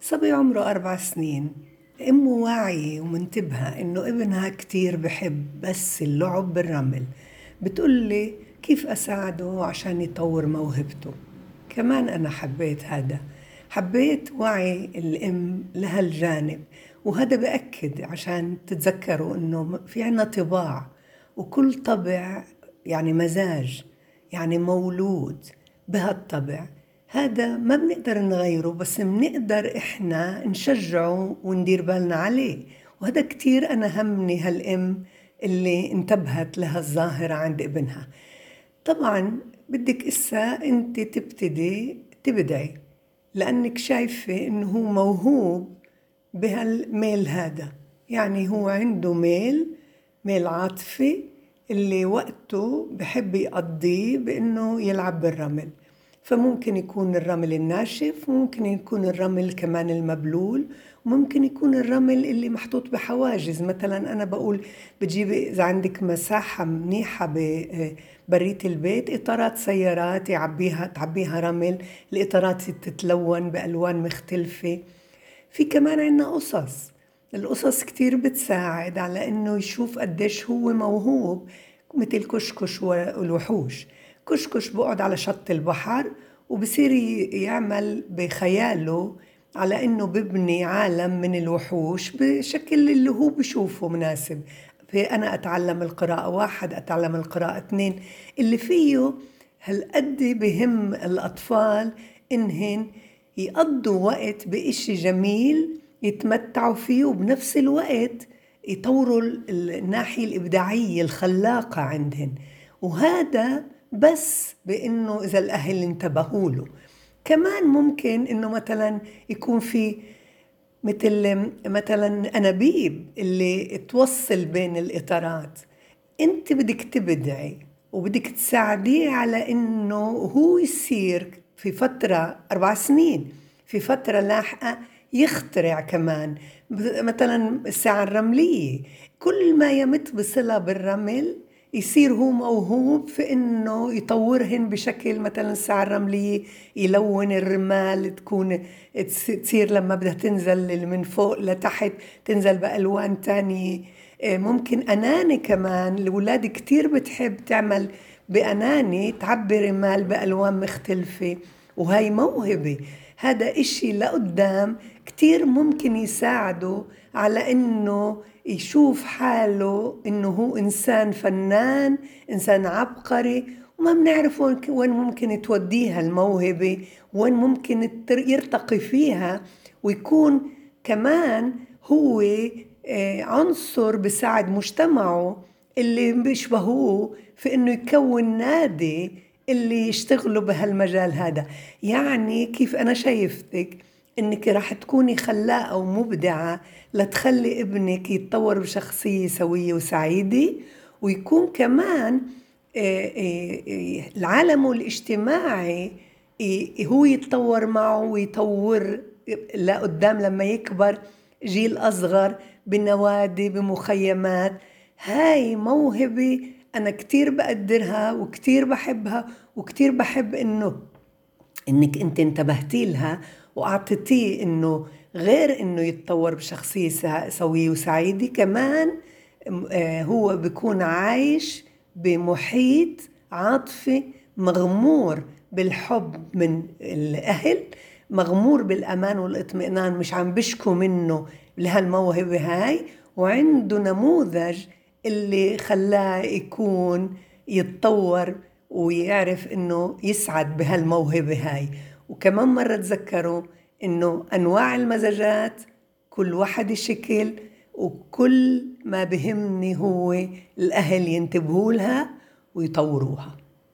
صبي عمره أربع سنين. أمه واعية ومنتبهة إنه ابنها كتير بحب بس اللعب بالرمل. بتقول لي كيف أساعده عشان يطور موهبته. كمان أنا حبيت هذا. حبيت وعي الأم لهالجانب. وهذا بأكد عشان تتذكروا إنه في عنا طباع. وكل طبع يعني مزاج يعني مولود بهالطبع. هذا ما بنقدر نغيره بس بنقدر إحنا نشجعه وندير بالنا عليه. وهذا كتير أنا همني هالأم اللي انتبهت لهالظاهرة عند ابنها. طبعا بدك إسا أنت تبتدي تبدعي لأنك شايفة إنه هو موهوب بهالميل هذا. يعني هو عنده ميل ميل عاطفي اللي وقته بحب يقضيه بإنه يلعب بالرمل. فممكن يكون الرمل الناشف ممكن يكون الرمل كمان المبلول وممكن يكون الرمل اللي محطوط بحواجز. مثلا أنا بقول بتجيبي إذا عندك مساحة منيحة ببرية البيت إطارات سيارات يعبيها تعبيها رمل الإطارات تتلون بألوان مختلفة. في كمان عنا قصص. القصص كتير بتساعد على إنه يشوف قديش هو موهوب مثل كشكش والوحوش. كشكش بقعد على شط البحر وبصير يعمل بخياله على إنه ببني عالم من الوحوش بشكل اللي هو بشوفه مناسب. في أنا أتعلم القراءة واحد أتعلم القراءة اثنين. اللي فيه هالقد بهم الأطفال إنهن يقضوا وقت بإشي جميل يتمتعوا فيه وبنفس الوقت يطوروا الناحية الإبداعية الخلاقة عندهن. وهذا بس بإنه إذا الأهل انتبهوا له. كمان ممكن إنه مثلا يكون في مثل مثلا أنابيب اللي توصل بين الإطارات. أنت بدك تبدعي وبدك تساعديه على إنه هو يصير في فترة أربع سنين في فترة لاحقة يخترع كمان. مثلا الساعة الرملية. كل ما يمت بصلة بالرمل يصير هو موهوب في إنه يطورهن بشكل مثلا الساعة الرملية يلون الرمال تكون تصير لما بدها تنزل من فوق لتحت تنزل بألوان تانية. ممكن أناني كمان الأولاد كتير بتحب تعمل بأناني تعبي رمال بألوان مختلفة. وهي موهبة. هذا إشي لقدام كتير ممكن يساعده على إنه يشوف حاله إنه هو إنسان فنان إنسان عبقري وما بنعرف وين ممكن توديها الموهبة وين ممكن يرتقي فيها ويكون كمان هو عنصر بساعد مجتمعه اللي بيشبهوه في إنه يكون نادي اللي يشتغلوا بهالمجال هذا. يعني كيف أنا شايفتك إنك راح تكوني خلاقه ومبدعه لتخلي ابنك يتطور بشخصية سوية وسعيدة ويكون كمان العالم الاجتماعي هو يتطور معه ويطور لقدام لما يكبر جيل أصغر بنوادي بمخيمات. هاي موهبة أنا كتير بقدرها وكتير بحبها وكتير بحب إنه إنك أنت انتبهتي لها واعطيتيه إنه غير إنه يتطور بشخصية سوية وسعيدة كمان هو بيكون عايش بمحيط عاطفي مغمور بالحب من الأهل مغمور بالأمان والاطمئنان مش عم بشكوا منه لهالموهبة هاي وعنده نموذج اللي خلاه يكون يتطور ويعرف إنه يسعد بهالموهبة هاي. وكمان مرة تذكروا إنه أنواع المزاجات كل واحد شكل وكل ما بهمني هو الأهل ينتبهوا لها ويطوروها.